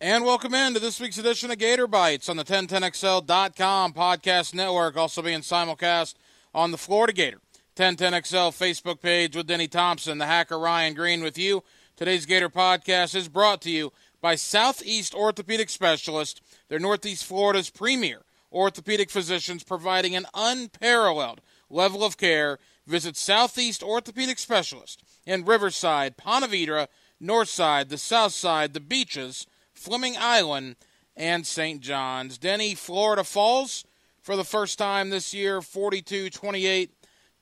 And welcome in to this week's edition of Gator Bites on the 1010XL.com podcast network, also being simulcast on the Florida Gator 1010XL Facebook page with Denny Thompson, the hacker Ryan Green with you. Today's Gator podcast is brought to you by Southeast Orthopedic Specialist. They're Northeast Florida's premier orthopedic physicians providing an unparalleled level of care. Visit Southeast Orthopedic Specialist in Riverside, Ponte Vedra, Northside, the South Side, the beaches, Fleming Island, and St. John's. Denny, Florida falls for the first time this year, 42 28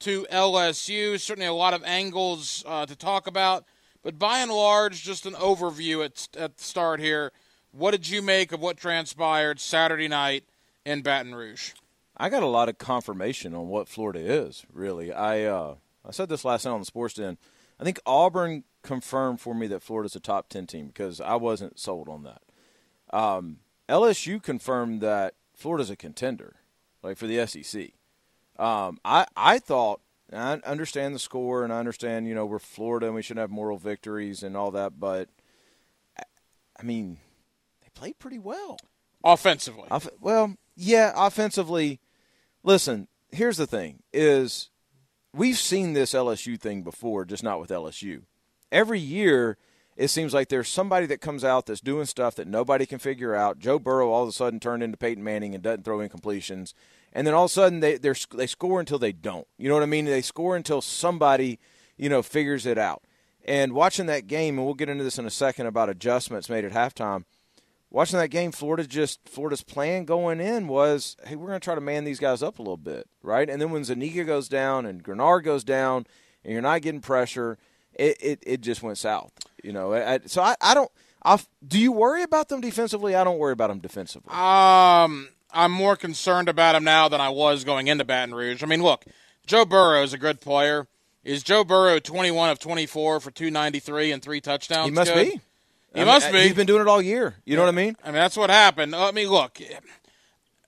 to LSU. Certainly a lot of angles uh, to talk about, but by and large, just an overview at, at the start here. What did you make of what transpired Saturday night in Baton Rouge? I got a lot of confirmation on what Florida is. Really, I uh, I said this last night on the Sports Den. I think Auburn confirmed for me that Florida's a top 10 team because I wasn't sold on that. Um, LSU confirmed that Florida's a contender, like for the SEC. Um, I, I thought, I understand the score and I understand, you know, we're Florida and we should have moral victories and all that, but I mean, they played pretty well. Offensively. Off- well, yeah, offensively. Listen, here's the thing is we've seen this LSU thing before, just not with LSU every year it seems like there's somebody that comes out that's doing stuff that nobody can figure out. Joe Burrow all of a sudden turned into Peyton Manning and doesn't throw incompletions, and then all of a sudden they they score until they don't. You know what I mean? They score until somebody you know figures it out. And watching that game, and we'll get into this in a second about adjustments made at halftime. Watching that game, Florida just Florida's plan going in was, hey, we're going to try to man these guys up a little bit, right? And then when Zuniga goes down and Greenard goes down, and you're not getting pressure it, it, it just went south. You know, I, so I, I don't. I do you worry about them defensively? I don't worry about them defensively. Um, I'm more concerned about them now than I was going into Baton Rouge. I mean, look, Joe Burrow is a good player. Is Joe Burrow 21 of 24 for 293 and three touchdowns? He must good? be. He I must be. He's been doing it all year. You yeah. know what I mean? I mean, that's what happened. Let me look.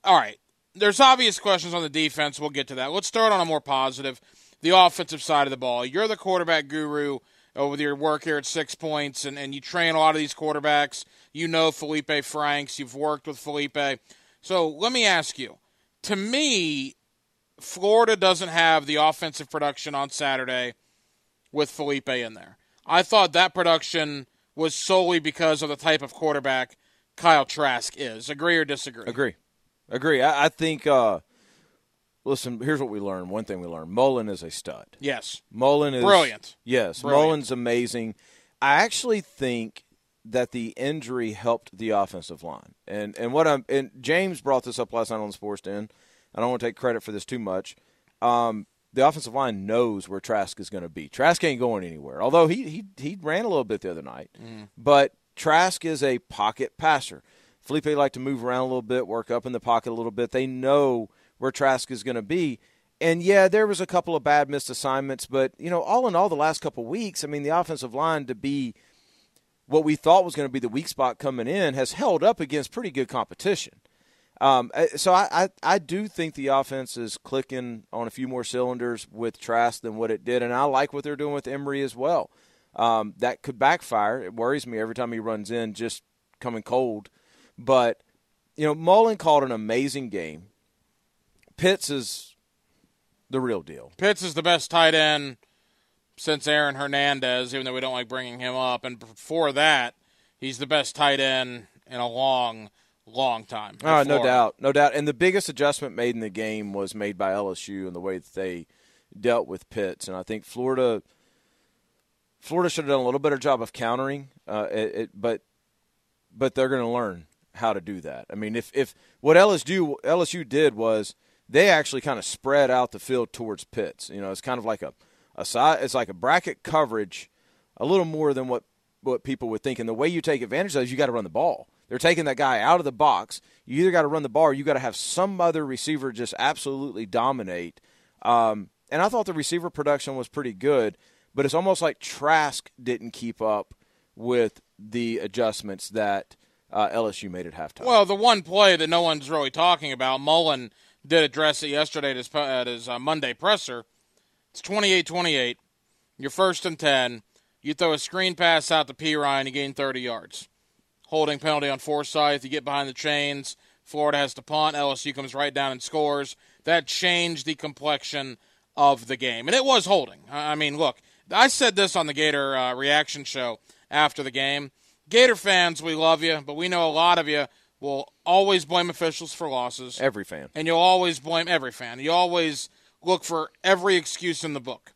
All right. There's obvious questions on the defense. We'll get to that. Let's start on a more positive the offensive side of the ball. You're the quarterback guru with your work here at Six Points, and, and you train a lot of these quarterbacks. You know Felipe Franks. You've worked with Felipe. So let me ask you. To me, Florida doesn't have the offensive production on Saturday with Felipe in there. I thought that production was solely because of the type of quarterback Kyle Trask is. Agree or disagree? Agree. Agree. I, I think uh, listen, here's what we learned. One thing we learned: Mullen is a stud. Yes, Mullen is brilliant. Yes, brilliant. Mullen's amazing. I actually think that the injury helped the offensive line, and and what I'm and James brought this up last night on the Sports Den. I don't want to take credit for this too much. Um, the offensive line knows where Trask is going to be. Trask ain't going anywhere. Although he he he ran a little bit the other night, mm. but Trask is a pocket passer. Felipe like to move around a little bit, work up in the pocket a little bit. They know where Trask is going to be. And yeah, there was a couple of bad missed assignments, but you know, all in all, the last couple of weeks, I mean, the offensive line to be what we thought was going to be the weak spot coming in has held up against pretty good competition. Um, eh, so I, I, I do think the offense is clicking on a few more cylinders with Trask than what it did, and I like what they're doing with Emory as well. Um, that could backfire. It worries me every time he runs in, just coming cold. But you know, Mullen called an amazing game. Pitts is the real deal. Pitts is the best tight end since Aaron Hernandez, even though we don't like bringing him up. And before that, he's the best tight end in a long, long time. Oh, no doubt, no doubt. And the biggest adjustment made in the game was made by LSU and the way that they dealt with Pitts. And I think Florida, Florida should have done a little better job of countering. Uh, it, it, but, but they're going to learn how to do that. I mean, if if what LSU LSU did was they actually kind of spread out the field towards Pitts. You know, it's kind of like a, a side, it's like a bracket coverage, a little more than what what people would think. And the way you take advantage of is you got to run the ball. They're taking that guy out of the box. You either got to run the ball or you got to have some other receiver just absolutely dominate. Um, and I thought the receiver production was pretty good, but it's almost like Trask didn't keep up with the adjustments that uh, LSU made at halftime. Well, the one play that no one's really talking about, Mullen – did address it yesterday at his, at his uh, Monday presser. It's 28 28. You're first and 10. You throw a screen pass out to Perine, you gain 30 yards. holding penalty on Forsyth. You get behind the chains. Florida has to punt. LSU comes right down and scores. That changed the complexion of the game, and it was holding. I mean, look, I said this on the Gator uh, reaction show after the game. Gator fans, we love you, but we know a lot of you will always blame officials for losses. Every fan. And you'll always blame every fan. You always look for every excuse in the book.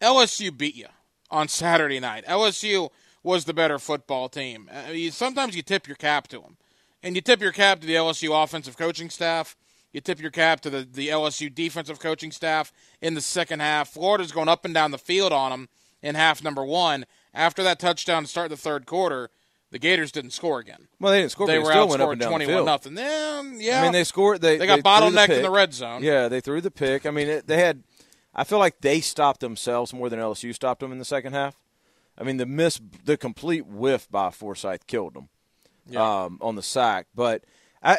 LSU beat you on Saturday night. LSU was the better football team. Uh, you, sometimes you tip your cap to them. And you tip your cap to the LSU offensive coaching staff. You tip your cap to the, the LSU defensive coaching staff in the second half. Florida's going up and down the field on them in half number one. After that touchdown to start the third quarter, the Gators didn't score again. Well, they didn't score. They were still outscored twenty-one the nothing. Then, yeah, I mean, they scored. They, They got threw the bottlenecked in the red zone. Yeah, they threw the pick. I mean, it, they had. I feel like they stopped themselves more than LSU stopped them in the second half. I mean, the miss, the complete whiff by Forsyth killed them Yeah. um, on the sack. But I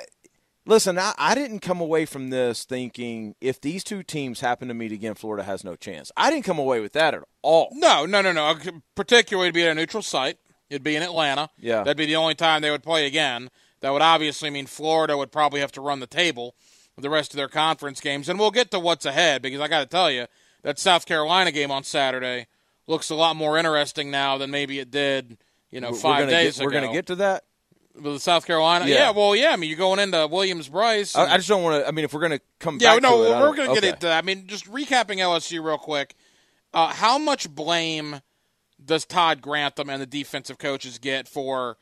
listen. I, I didn't come away from this thinking if these two teams happen to meet again, Florida has no chance. I didn't come away with that at all. No, no, no, no. Particularly to be at a neutral site. It'd be in Atlanta. Yeah. That'd be the only time they would play again. That would obviously mean Florida would probably have to run the table with the rest of their conference games. And we'll get to what's ahead because I got to tell you, that South Carolina game on Saturday looks a lot more interesting now than maybe it did, you know, 5 gonna days get, We're going to get to that. with South Carolina. Yeah. Yeah. well, yeah. I mean, you're going into Williams Brice. I, I just don't want to. I mean, if we're going to come Yeah, back no, to it, we're going to get okay. into that. I mean, just recapping LSU real quick. Uh, how much blame does Todd Grantham and the defensive coaches get for,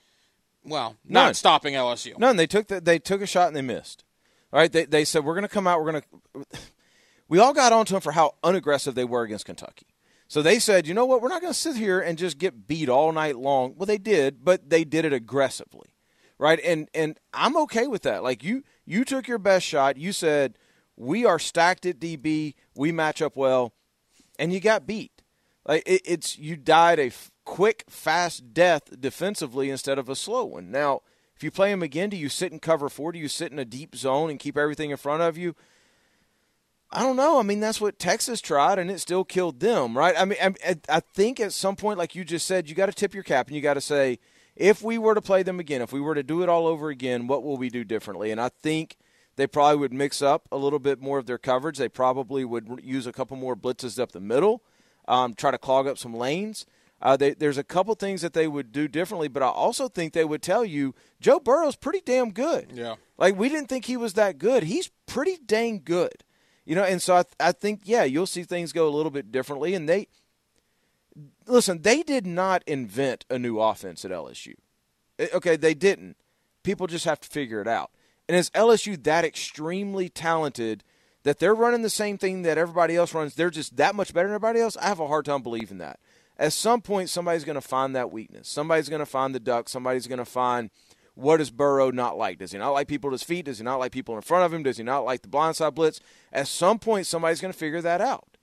well, not None. stopping LSU? None. They took the, they took a shot and they missed. All right. They they said we're going to come out. We're going to. We all got onto them for how unaggressive they were against Kentucky. So they said, you know what? We're not going to sit here and just get beat all night long. Well, they did, but they did it aggressively, right? And and I'm okay with that. Like you you took your best shot. You said we are stacked at DB. We match up well, and you got beat. Like it, it's you died a f- quick, fast death defensively instead of a slow one. Now, if you play them again, do you sit in cover four? Do you sit in a deep zone and keep everything in front of you? I don't know. I mean, that's what Texas tried, and it still killed them, right? I mean, I, I think at some point, like you just said, you got to tip your cap and you got to say, if we were to play them again, if we were to do it all over again, what will we do differently? And I think they probably would mix up a little bit more of their coverage. They probably would use a couple more blitzes up the middle, um, try to clog up some lanes. Uh, they, there's a couple things that they would do differently, but I also think they would tell you Joe Burrow's pretty damn good. Yeah. Like we didn't think he was that good. He's pretty dang good. You know, and so I, I think yeah, you'll see things go a little bit differently. And they listen, they did not invent a new offense at LSU. Eh, Okay, they didn't. People just have to figure it out. And is LSU that extremely talented that they're running the same thing that everybody else runs? They're just that much better than everybody else. I have a hard time believing that. At some point, somebody's going to find that weakness. Somebody's going to find the duck. Somebody's going to find what does Burrow not like? Does he not like people at his feet? Does he not like people in front of him? Does he not like the blindside blitz? At some point, somebody's going to figure that out.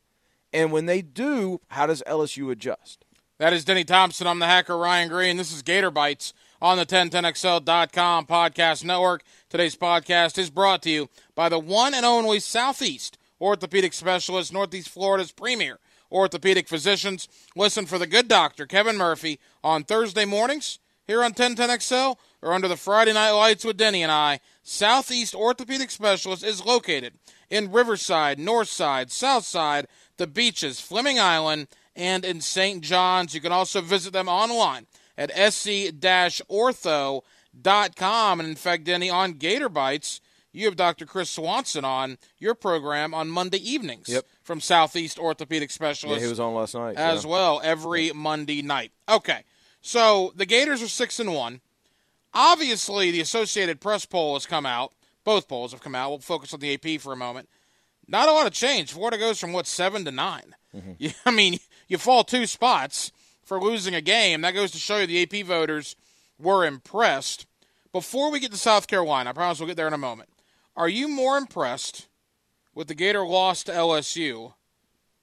And when they do, how does LSU adjust? That is Denny Thompson. I'm the hacker Ryan Green. This is Gator Bites on the 1010XL.com podcast network. Today's podcast is brought to you by the one and only Southeast Orthopedic Specialist, Northeast Florida's premier orthopedic physicians. Listen for the good doctor, Kevin Murphy, on Thursday mornings here on 1010XL or under the Friday night lights with Denny and I. Southeast Orthopedic Specialist is located in Riverside, Northside, Southside, the beaches, Fleming Island, and in St. John's. You can also visit them online at sc-ortho.com. And in fact, Denny, on Gator Bites, you have Dr. Chris Swanson on your program on Monday evenings Yep. from Southeast Orthopedic Specialist. Yeah, he was on last night. as yeah. well every Monday night. Okay, so the Gators are six and one. Obviously, the Associated Press poll has come out. Both polls have come out. We'll focus on the AP for a moment. Not a lot of change. Florida goes from what seven to 9 You- mm-hmm. I mean, you fall two spots for losing a game. That goes to show you the AP voters were impressed. Before we get to South Carolina, I promise we'll get there in a moment. Are you more impressed with the Gator loss to LSU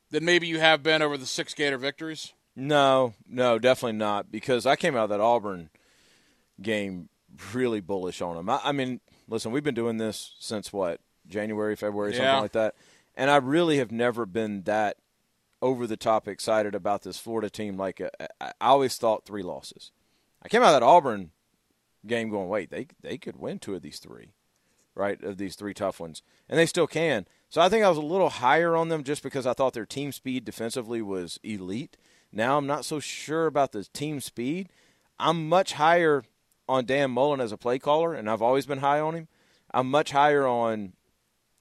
than maybe you have been over the six Gator victories? No, no, definitely not. Because I came out of that Auburn game really bullish on them. I, I mean, listen, we've been doing this since what January, February, something Yeah. like that, and I really have never been that over the top excited about this Florida team. Like uh, I, I always thought three losses. I came out of that Auburn game going, wait, they they could win two of these three, right? Of these three tough ones, and they still can. So I think I was a little higher on them just because I thought their team speed defensively was elite. Now I'm not so sure about the team speed. I'm much higher on Dan Mullen as a play caller, and I've always been high on him. I'm much higher on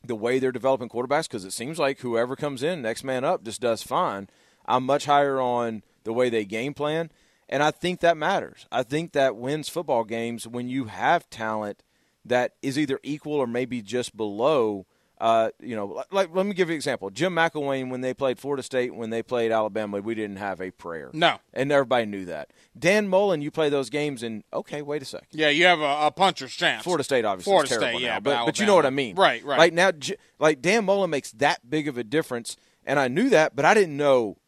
the way they're developing quarterbacks because it seems like whoever comes in, next man up, just does fine. I'm much higher on the way they game plan, and I think that matters. I think that wins football games when you have talent that is either equal or maybe just below uh, you know, like let me give you an example. Jim McElwain, when they played Florida State, when they played Alabama, we didn't have a prayer. No, and everybody knew that. Dan Mullen, you play those games, and okay, wait a second. Yeah, you have a, a puncher's chance. Florida State, obviously, Florida State, yeah, now, but, but you know what I mean, right? Right. Like now, like Dan Mullen makes that big of a difference, and I knew that, but I didn't know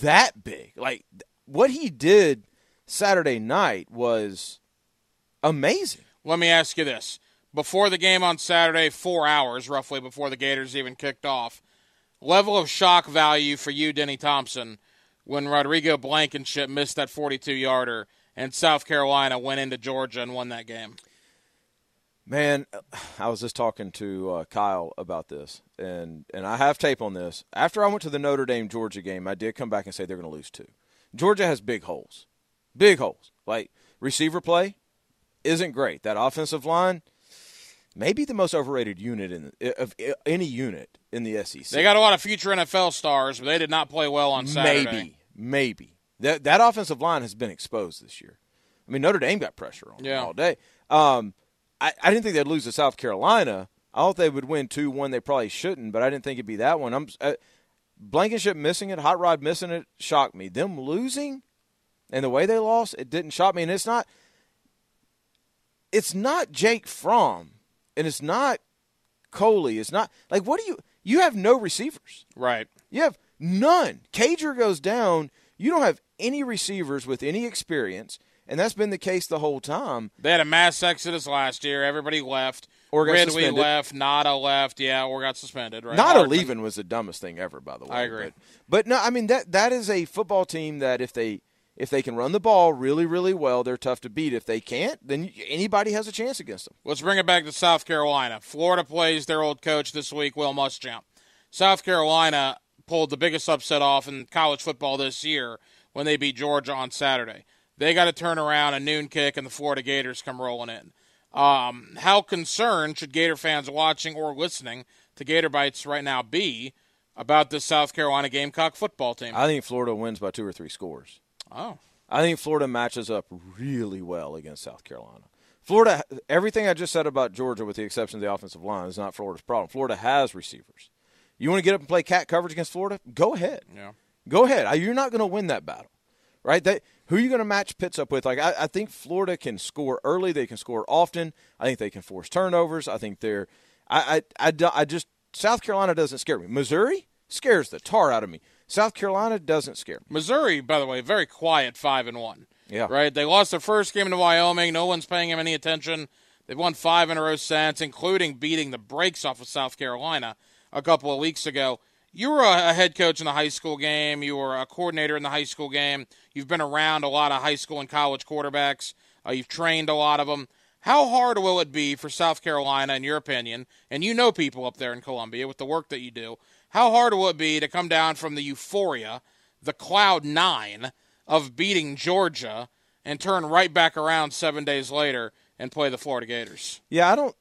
that big. Like what he did Saturday night was amazing. Let me ask you this: before the game on Saturday, four hours roughly before the Gators even kicked off. Level of shock value for you, Denny Thompson, when Rodrigo Blankenship missed that 42 yarder and South Carolina went into Georgia and won that game. Man, I was just talking to uh, Kyle about this, and, and I have tape on this. After I went to the Notre Dame Georgia game, I did come back and say they're going to lose two. Georgia has big holes, big holes. Like receiver play isn't great. That offensive line – maybe the most overrated unit in of any unit in the SEC. They got a lot of future NFL stars, but they did not play well on Saturday. Maybe, maybe that that offensive line has been exposed this year. I mean, Notre Dame got pressure on yeah. them all day. Um, I, I didn't think they'd lose to South Carolina. I thought they would win two one. They probably shouldn't, but I didn't think it'd be that one. I'm uh, Blankenship missing it, Hot Rod missing it, shocked me. Them losing and the way they lost, it didn't shock me. And it's not. It's not Jake Fromm and it's not Coley. It's not like what do you? You have no receivers. Right. You have none. Cager goes down. You don't have any receivers with any experience, and that's been the case the whole time. They had a mass exodus last year. Everybody left. Or got Ridley suspended. left. Nauta left. Yeah, or got suspended. Right. Nauta leaving was the dumbest thing ever. By the way, I agree. But, but no, I mean that that is a football team that if they if they can run the ball really, really well, they're tough to beat. If they can't, then anybody has a chance against them. Let's bring it back to South Carolina. Florida plays their old coach this week, Will Muschamp. South Carolina pulled the biggest upset off in college football this year when they beat Georgia on Saturday. They got to turn around a noon kick, and the Florida Gators come rolling in. Um, how concerned should Gator fans watching or listening to Gator Bites right now be about this South Carolina Gamecock football team? I think Florida wins by two or three scores. Oh. I think Florida matches up really well against South Carolina. Florida, everything I just said about Georgia, with the exception of the offensive line, is not Florida's problem. Florida has receivers. You want to get up and play cat coverage against Florida? Go ahead. Yeah. Go ahead. You're not going to win that battle, right? That who are you going to match Pitts up with? Like I, I think Florida can score early. They can score often. I think they can force turnovers. I think they're. I, I, I, I just South Carolina doesn't scare me. Missouri scares the tar out of me. South Carolina doesn't scare me. Missouri, by the way, very quiet, five and one. Yeah. Right. They lost their first game to Wyoming. No one's paying them any attention. They've won five in a row since, including beating the brakes off of South Carolina a couple of weeks ago. You were a, head coach in the high school game. You were a coordinator in the high school game. You've been around a lot of high school and college quarterbacks. Uh, you've trained a lot of them. How hard will it be for South Carolina, in your opinion, and you know people up there in Columbia with the work that you do, how hard will it be to come down from the euphoria, the cloud nine of beating Georgia, and turn right back around seven days later and play the Florida Gators? Yeah, I don't.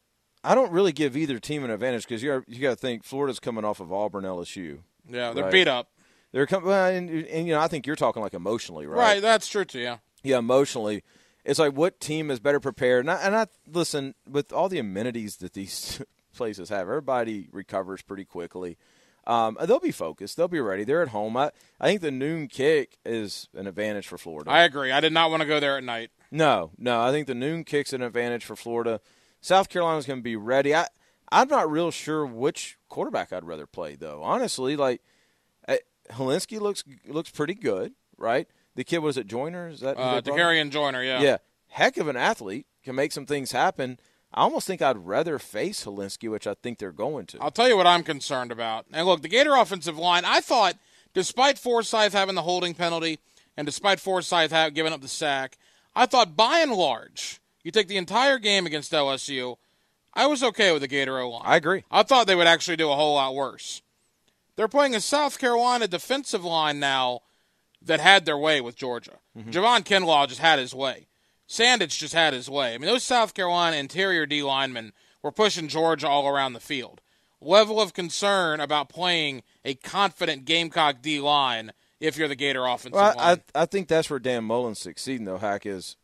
I don't really give either team an advantage because you you got to think Florida's coming off of Auburn, LSU. Yeah, they're Right. beat up. They're coming, well, and, and you know I think you're talking like emotionally, right? Right, that's true too. Yeah. Yeah, emotionally, it's like what team is better prepared? And I, and I listen with all the amenities that these places have. Everybody recovers pretty quickly. Um, they'll be focused. They'll be ready. They're at home. I, I think the noon kick is an advantage for Florida. I agree. I did not want to go there at night. No, no. I think the noon kick's an advantage for Florida. South Carolina's going to be ready. I I'm not real sure which quarterback I'd rather play though. Honestly, like uh, Hilinski looks looks pretty good, right? The kid was at Joyner. Is that Uh, they brought? Dakereon Joyner, yeah. Yeah, heck of an athlete. Can make some things happen. I almost think I'd rather face Hilinski, which I think they're going to. I'll tell you what I'm concerned about. And look, the Gator offensive line, I thought, despite Forsyth having the holding penalty and despite Forsyth have, giving up the sack, I thought by and large, You take the entire game against LSU. I was okay with the Gator O line. I agree. I thought they would actually do a whole lot worse. They're playing a South Carolina defensive line now that had their way with Georgia. mm hmm Javon Kinlaw just had his way. Sandidge just had his way. I mean, those South Carolina interior D linemen were pushing Georgia all around the field. Level of concern about playing a confident Gamecock D line if you're the Gator offensive well, line. I, I think that's where Dan Mullen's succeeding, though, Hack, is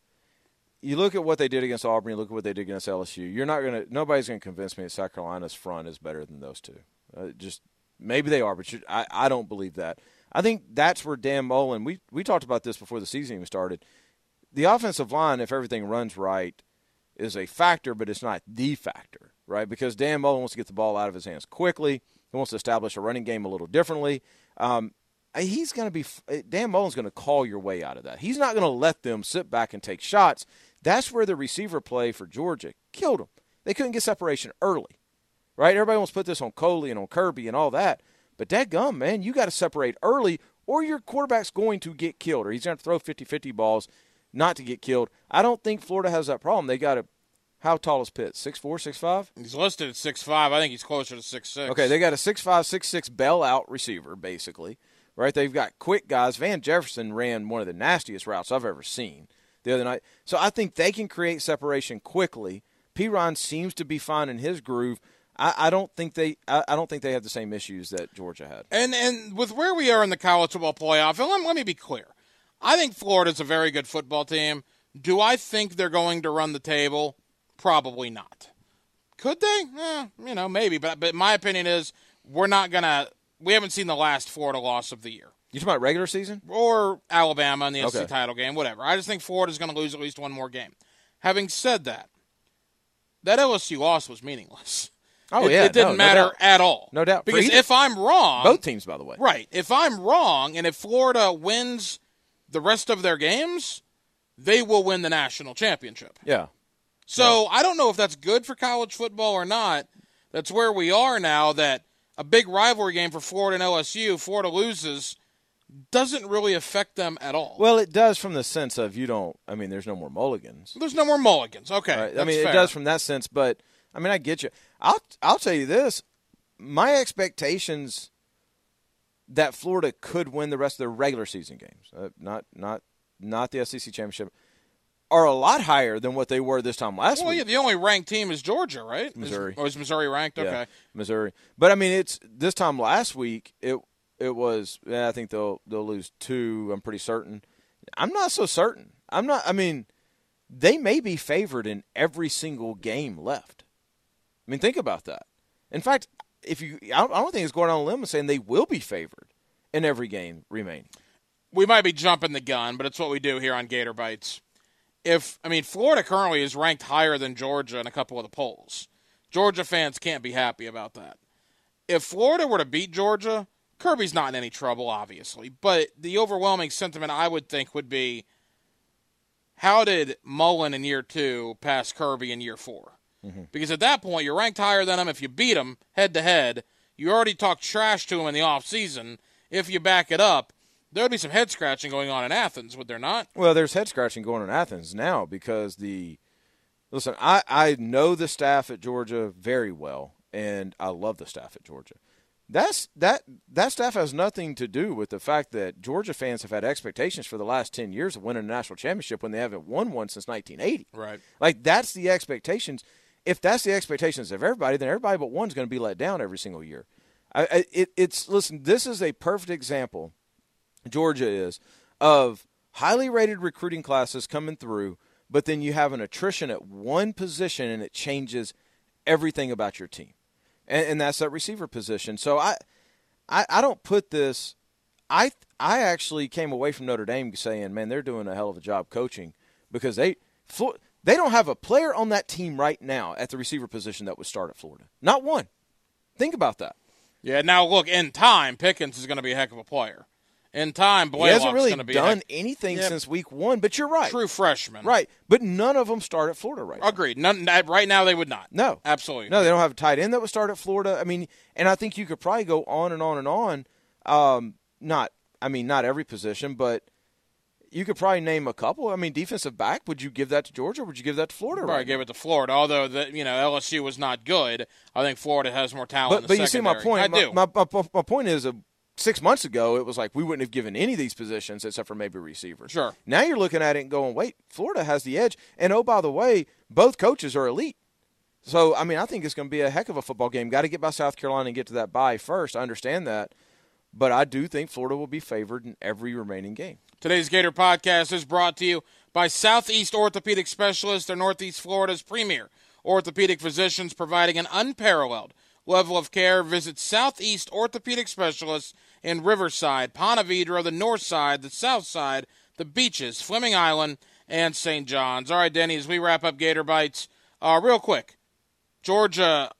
you look at what they did against Auburn, you look at what they did against LSU. You're not going to, nobody's going to convince me that South Carolina's front is better than those two. Uh, just maybe they are, but you, I, I don't believe that. I think that's where Dan Mullen, we, we talked about this before the season even started. The offensive line, if everything runs right, is a factor, but it's not the factor, right? Because Dan Mullen wants to get the ball out of his hands quickly. He wants to establish a running game a little differently. Um, he's going to be Dan Mullen's going to call your way out of that. He's not going to let them sit back and take shots. That's where the receiver play for Georgia killed them. They couldn't get separation early, right? Everybody wants to put this on Coley and on Kirby and all that, but that gum, man, you got to separate early, or your quarterback's going to get killed, or he's going to throw 50-50 balls not to get killed. I don't think Florida has that problem. They got a how tall is Pitt? Six four, six five. He's listed at six five. I think he's closer to six six. Okay, they got a six five, six six bell out receiver, basically. Right? They've got quick guys. Van Jefferson ran one of the nastiest routes I've ever seen the other night. So I think they can create separation quickly. Perine seems to be finding his groove. I, I don't think they I, I, don't think they have the same issues that Georgia had. And and with where we are in the college football playoff, and let, let me be clear. I think Florida's a very good football team. Do I think they're going to run the table? Probably not. Could they? Eh, you know, maybe. But but my opinion is we're not gonna. We haven't seen the last Florida loss of the year. You talking about regular season or Alabama in the okay. SEC title game, whatever. I just think Florida's going to lose at least one more game. Having said that, that LSU loss was meaningless. Oh it, yeah, it didn't no, matter no at all. No doubt. Because if I'm wrong, both teams, by the way, right? If I'm wrong, and if Florida wins the rest of their games, they will win the national championship. Yeah. So yeah. I don't know if that's good for college football or not. That's where we are now. That a big rivalry game for Florida and LSU, Florida loses, doesn't really affect them at all. Well, it does from the sense of you don't. I mean, there's no more mulligans. There's no more mulligans. Okay, right? I mean, fair. it does from that sense. But I mean, I get you. I'll I'll tell you this: my expectations that Florida could win the rest of their regular season games, uh, not not not the SEC championship, are a lot higher than what they were this time last well, week. Yeah, the only ranked team is Georgia, right? Missouri. Is, oh, is Missouri ranked? Okay, yeah, Missouri. But I mean, it's this time last week. It it was. Yeah, I think they'll they'll lose two. I'm pretty certain. I'm not so certain. I'm not. I mean, they may be favored in every single game left. I mean, think about that. In fact, if you, I don't, think it's going on a limb saying they will be favored in every game remaining. We might be jumping the gun, but it's what we do here on Gator Bites. If I mean, Florida currently is ranked higher than Georgia in a couple of the polls. Georgia fans can't be happy about that. If Florida were to beat Georgia, Kirby's not in any trouble, obviously. But the overwhelming sentiment I would think would be how did Mullen in year two pass Kirby in year 4 mm-hmm. Because at that point, you're ranked higher than him. If you beat him head to head, you already talked trash to him in the offseason. If you back it up, there would be some head scratching going on in Athens, would there not? Well, there's head scratching going on in Athens now because the listen, I, I know the staff at Georgia very well, and I love the staff at Georgia. That's that that staff has nothing to do with the fact that Georgia fans have had expectations for the last ten years of winning a national championship when they haven't won one since 1980. Right. Like that's the expectations. If that's the expectations of everybody, then everybody but one's going to be let down every single year. I, I, it, it's listen. This is a perfect example. Georgia is of highly rated recruiting classes coming through, but then you have an attrition at one position and it changes everything about your team and, and that's that receiver position. So I, I, I don't put this. I I actually came away from Notre Dame saying, man, they're doing a hell of a job coaching because they they don't have a player on that team right now at the receiver position that would start at Florida. Not one. Think about that. Yeah. Now look, in time, Pickens is going to be a heck of a player in time, Blaylock's he hasn't really done heck- anything since week one. But you're right, true freshman, right? But none of them start at Florida right Agreed. Now. None right now they would not. No, absolutely. No, they don't have a tight end that would start at Florida. I mean, and I think you could probably go on and on and on. Um, not, I mean, not every position, but you could probably name a couple. I mean, defensive back. Would you give that to Georgia? Would you give that to Florida? Probably right give it to Florida. Although the you know LSU was not good, I think Florida has more talent. But, but you see my point. I my, do. My, my, my point is, uh, six months ago, it was like we wouldn't have given any of these positions except for maybe receivers. Sure. Now you're looking at it and going, wait, Florida has the edge. And oh, by the way, both coaches are elite. So, I mean, I think it's going to be a heck of a football game. Got to get by South Carolina and get to that bye first. I understand that. But I do think Florida will be favored in every remaining game. Today's Gator podcast is brought to you by Southeast Orthopedic Specialists. They're Northeast Florida's premier orthopedic physicians providing an unparalleled level of care. Visit Southeast Orthopedic Specialists in Riverside, Ponte Vedra, the north side, the south side, the beaches, Fleming Island, and St. John's. All right, Denny, as we wrap up Gator Bites, uh, real quick, Georgia,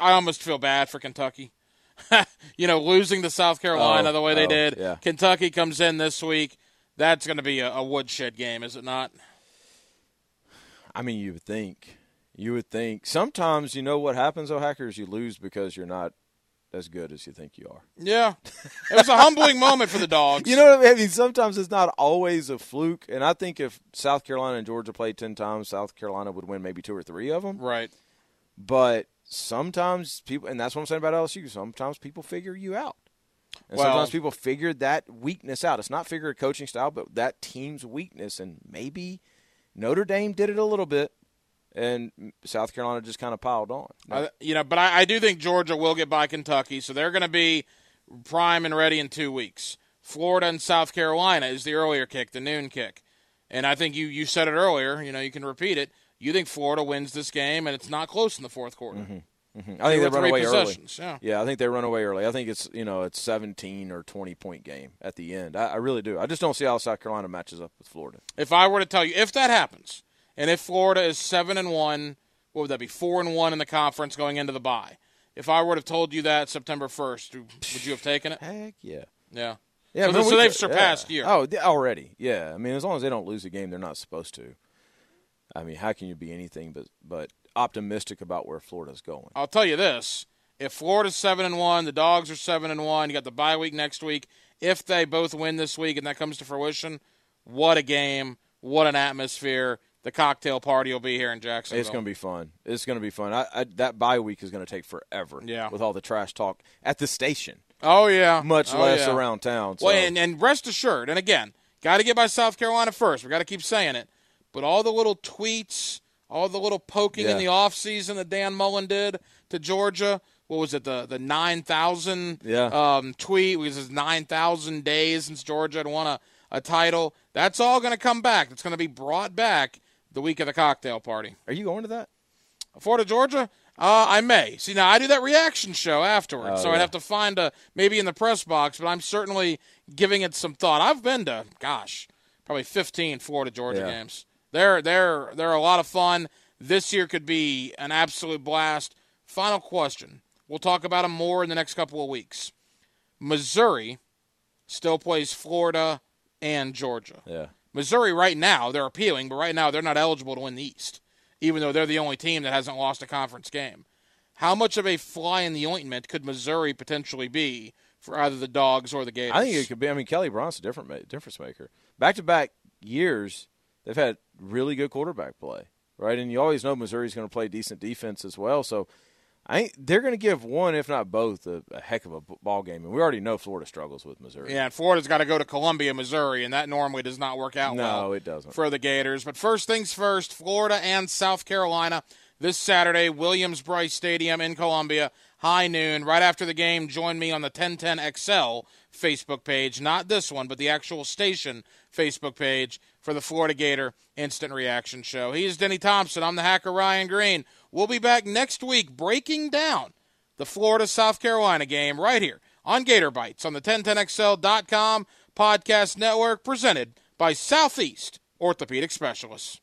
I almost feel bad for Kentucky. you know, losing to South Carolina Oh, the way they oh, did. yeah. Kentucky comes in this week. That's going to be a, a woodshed game, is it not? I mean, you would think. You would think. Sometimes, you know what happens, though, hackers? You lose because you're not as good as you think you are. Yeah. It was a humbling moment for the dogs. You know what I mean? I mean, sometimes it's not always a fluke. And I think if South Carolina and Georgia played 10 times, South Carolina would win maybe two or three of them. Right. But sometimes people, and that's what I'm saying about LSU, sometimes people figure you out. And Well- sometimes people figure that weakness out. It's not figure a coaching style, but that team's weakness. And maybe Notre Dame did it a little bit, and South Carolina just kind of piled on. I, you know, but I, I do think Georgia will get by Kentucky, so they're going to be prime and ready in two weeks. Florida and South Carolina is the earlier kick, the noon kick. And I think you, you said it earlier, you know, you can repeat it. You think Florida wins this game, and it's not close in the fourth quarter. Mm-hmm. Mm-hmm. I think they run away early. Yeah. Yeah, I think they run away early. I think it's you know it's 17 or 20 point game at the end. I, I really do. I just don't see how South Carolina matches up with Florida. If I were to tell you, if that happens, and if Florida is seven and one, what would that be? Four and one in the conference going into the bye. If I would have told you that September first, would you have taken it? Heck yeah. Yeah. Yeah, So- man, so they've could- surpassed yeah. you. Oh, already. Yeah. I mean, as long as they don't lose a game, they're not supposed to. I mean, how can you be anything but but optimistic about where Florida's going? I'll tell you this: if Florida's seven and one, the Dogs are seven and one. You got the bye week next week. If they both win this week and that comes to fruition, what a game! What an atmosphere! The cocktail party will be here in Jacksonville. It's going to be fun. It's going to be fun. I, I, that bye week is going to take forever. Yeah. With all the trash talk at the station, Oh yeah, much Oh, less yeah. around town. So. Well, and, and rest assured, and again, got to get by South Carolina first. We got to keep saying it. But all the little tweets, all the little poking in the off season that Dan Mullen did to Georgia. What was it? The the nine thousand Yeah. um, tweet was his nine thousand days since Georgia had won a, a title. That's all going to come back. It's going to be brought back the week of the cocktail party. Are you going to that? Florida, Georgia. Uh, I may see now. I do that reaction show afterwards, Oh, so I'd have to find a maybe in the press box. But I'm certainly giving it some thought. I've been to, gosh, probably 15 Florida Georgia Yeah. games. They're they're they're a lot of fun. This year could be an absolute blast. Final question. We'll talk about them more in the next couple of weeks. Missouri still plays Florida and Georgia. Yeah. Missouri right now they're appealing, but right now they're not eligible to win the East, even though they're the only team that hasn't lost a conference game. How much of a fly in the ointment could Missouri potentially be for either the Dogs or the Gators? I think it could be. I mean, Kelly Bryant's a different ma- difference maker. Back to back years, they've had really good quarterback play, right? And you always know Missouri's going to play decent defense as well. So I they're going to give one, if not both, a, a heck of a ball game. And we already know Florida struggles with Missouri. Yeah, and Florida's got to go to Columbia, Missouri, and that normally does not work out No, well it doesn't. for the Gators. But first things first, Florida and South Carolina this Saturday, Williams Brice Stadium in Columbia, high noon. Right after the game, join me on the 1010 XL Facebook page, not this one, but the actual station Facebook page for the Florida Gator Instant Reaction Show. He's Denny Thompson. I'm the hacker Ryan Green. We'll be back next week breaking down the Florida South Carolina game right here on Gator Bites on the 1010XL.com podcast network presented by Southeast Orthopedic Specialists.